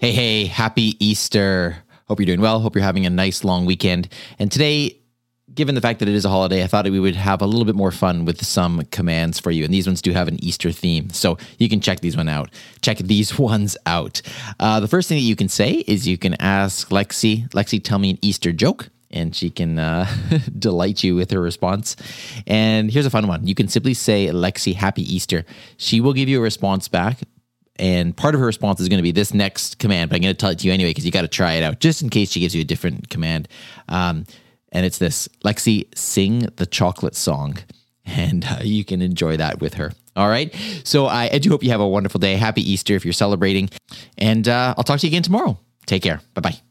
Hey, hey, happy Easter. Hope you're doing well. Hope you're having a nice long weekend. And today, given the fact that it is a holiday, I thought we would have a little bit more fun with some commands for you. And these ones do have an Easter theme. So you can check these one out. Check these ones out. Uh, the first thing that you can say is you can ask Lexi, Lexi, tell me an Easter joke. And she can uh, delight you with her response. And here's a fun one. You can simply say, Lexi, happy Easter. She will give you a response back and part of her response is going to be this next command, but I'm going to tell it to you anyway because you got to try it out just in case she gives you a different command. Um, and it's this Lexi, sing the chocolate song. And uh, you can enjoy that with her. All right. So I, I, do hope you have a wonderful day. Happy Easter if you're celebrating. And uh, I'll talk to you again tomorrow. Take care. Bye bye.